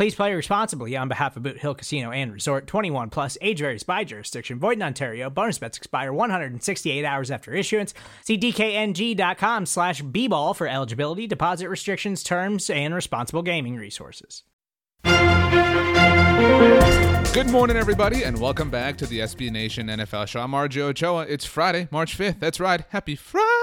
Please play responsibly on behalf of Boot Hill Casino and Resort 21 plus age varies by jurisdiction. Void in Ontario. Bonus bets expire 168 hours after issuance. See DKNG.com slash B ball for eligibility, deposit restrictions, terms, and responsible gaming resources. Good morning, everybody, and welcome back to the SB Nation NFL Show. I'm Marjo Ochoa. It's Friday, March 5th. That's right. Happy Friday.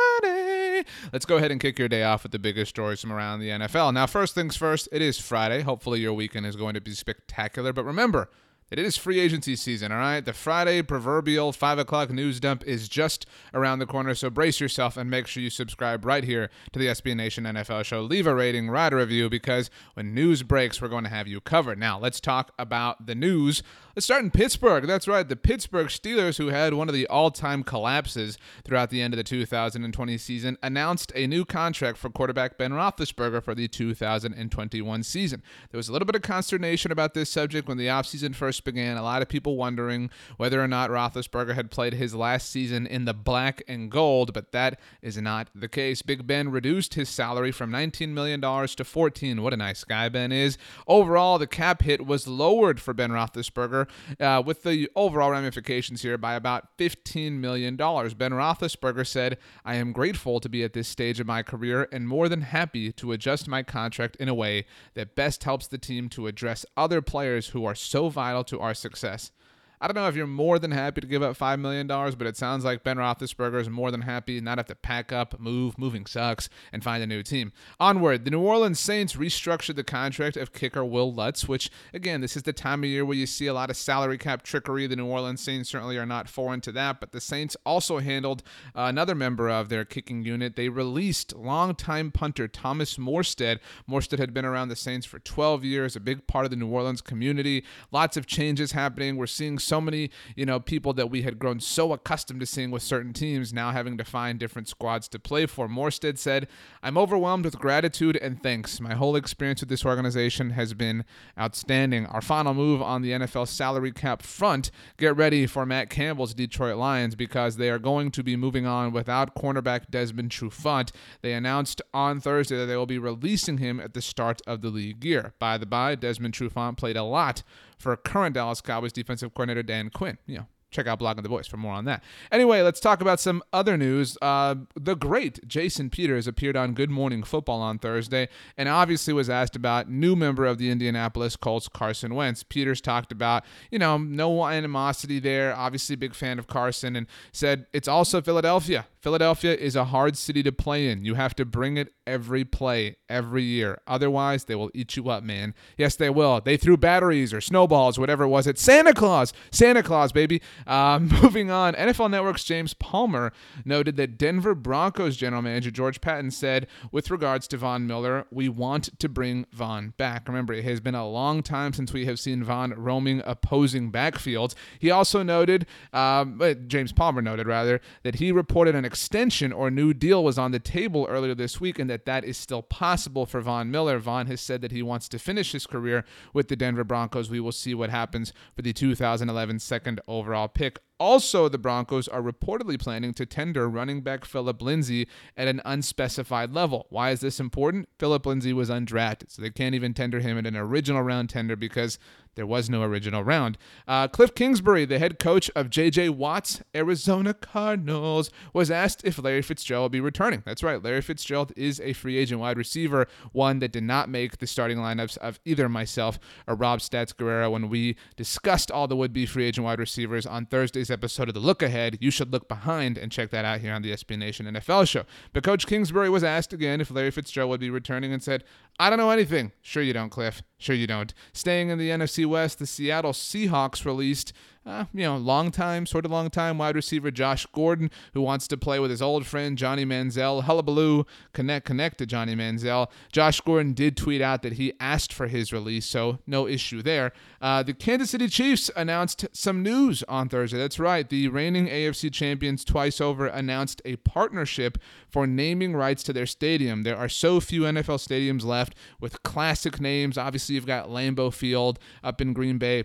Let's go ahead and kick your day off with the biggest stories from around the NFL. Now, first things first, it is Friday. Hopefully, your weekend is going to be spectacular. But remember, it is free agency season, all right? The Friday proverbial 5 o'clock news dump is just around the corner, so brace yourself and make sure you subscribe right here to the SB Nation NFL show. Leave a rating, write a review, because when news breaks, we're going to have you covered. Now, let's talk about the news. Let's start in Pittsburgh. That's right, the Pittsburgh Steelers, who had one of the all time collapses throughout the end of the 2020 season, announced a new contract for quarterback Ben Roethlisberger for the 2021 season. There was a little bit of consternation about this subject when the offseason first began. A lot of people wondering whether or not Roethlisberger had played his last season in the black and gold, but that is not the case. Big Ben reduced his salary from $19 million to 14. What a nice guy Ben is. Overall, the cap hit was lowered for Ben Roethlisberger uh, with the overall ramifications here by about $15 million. Ben Roethlisberger said, I am grateful to be at this stage of my career and more than happy to adjust my contract in a way that best helps the team to address other players who are so vital to our success. I don't know if you're more than happy to give up $5 million, but it sounds like Ben Roethlisberger is more than happy not have to pack up, move, moving sucks, and find a new team. Onward, the New Orleans Saints restructured the contract of kicker Will Lutz, which, again, this is the time of year where you see a lot of salary cap trickery. The New Orleans Saints certainly are not foreign to that, but the Saints also handled uh, another member of their kicking unit. They released longtime punter Thomas Morstead. Morstead had been around the Saints for 12 years, a big part of the New Orleans community. Lots of changes happening. We're seeing so many, you know, people that we had grown so accustomed to seeing with certain teams now having to find different squads to play for. Morstead said, I'm overwhelmed with gratitude and thanks. My whole experience with this organization has been outstanding. Our final move on the NFL salary cap front, get ready for Matt Campbell's Detroit Lions because they are going to be moving on without cornerback Desmond Trufant. They announced on Thursday that they will be releasing him at the start of the league year. By the by, Desmond Trufant played a lot for current Dallas Cowboys defensive coordinator Dan Quinn. You know, check out Blogging the Boys for more on that. Anyway, let's talk about some other news. Uh, the great Jason Peters appeared on Good Morning Football on Thursday and obviously was asked about new member of the Indianapolis Colts, Carson Wentz. Peters talked about, you know, no animosity there, obviously big fan of Carson, and said it's also Philadelphia. Philadelphia is a hard city to play in. You have to bring it every play, every year. Otherwise, they will eat you up, man. Yes, they will. They threw batteries or snowballs, whatever it was, at Santa Claus. Santa Claus, baby. Um, moving on, NFL Network's James Palmer noted that Denver Broncos general manager George Paton said, with regards to Von Miller, we want to bring Von back. Remember, it has been a long time since we have seen Von roaming opposing backfields. He also noted, um, James Palmer noted rather, that he reported an extension or new deal was on the table earlier this week and that that is still possible for Von Miller. Von has said that he wants to finish his career with the Denver Broncos. We will see what happens for the 2011 second overall pick. Also, the Broncos are reportedly planning to tender running back Philip Lindsay at an unspecified level. Why is this important? Philip Lindsay was undrafted, so they can't even tender him at an original round tender because there was no original round. Uh, Cliff Kingsbury, the head coach of J.J. Watt's Arizona Cardinals, was asked if Larry Fitzgerald will be returning. That's right, Larry Fitzgerald is a free agent wide receiver, one that did not make the starting lineups of either myself or Rob Stats Guerrero when we discussed all the would be free agent wide receivers on Thursday's episode of The Look Ahead. You should look behind and check that out here on the SB Nation NFL show. But Coach Kingsbury was asked again if Larry Fitzgerald would be returning and said, I don't know anything. Sure, you don't, Cliff. Sure, you don't. Staying in the NFC West, the Seattle Seahawks released uh, you know, long time, sort of long time wide receiver Josh Gordon, who wants to play with his old friend Johnny Manziel. Hullabaloo, connect, connect to Johnny Manziel. Josh Gordon did tweet out that he asked for his release, so no issue there. Uh, the Kansas City Chiefs announced some news on Thursday. That's right, the reigning AFC champions twice over announced a partnership for naming rights to their stadium. There are so few NFL stadiums left with classic names. Obviously, you've got Lambeau Field up in Green Bay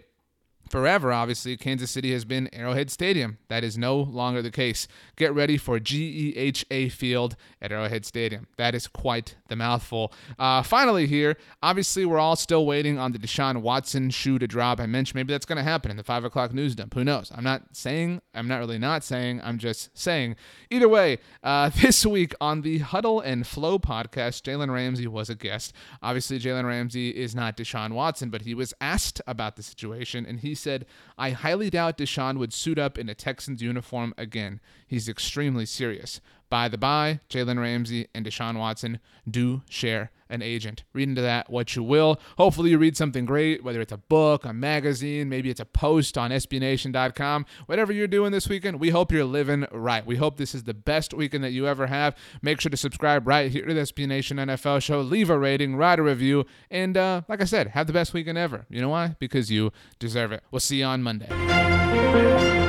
forever, obviously, Kansas City has been Arrowhead Stadium. That is no longer the case. Get ready for GEHA Field at Arrowhead Stadium. That is quite the mouthful. Uh, finally, here, obviously, we're all still waiting on the Deshaun Watson shoe to drop. I mentioned maybe that's going to happen in the 5 o'clock news dump. Who knows? I'm not saying, I'm not really not saying, I'm just saying. Either way, uh, this week on the Huddle and Flow podcast, Jalen Ramsey was a guest. Obviously, Jalen Ramsey is not Deshaun Watson, but he was asked about the situation, and he said, I highly doubt Deshaun would suit up in a Texans uniform again. He's extremely serious. By the by, Jalen Ramsey and Deshaun Watson do share an agent. Read into that what you will. Hopefully, you read something great, whether it's a book, a magazine, maybe it's a post on SBNation.com. Whatever you're doing this weekend, we hope you're living right. We hope this is the best weekend that you ever have. Make sure to subscribe right here to the SB Nation NFL show. Leave a rating, write a review, and uh, like I said, have the best weekend ever. You know why? Because you deserve it. We'll see you on Monday.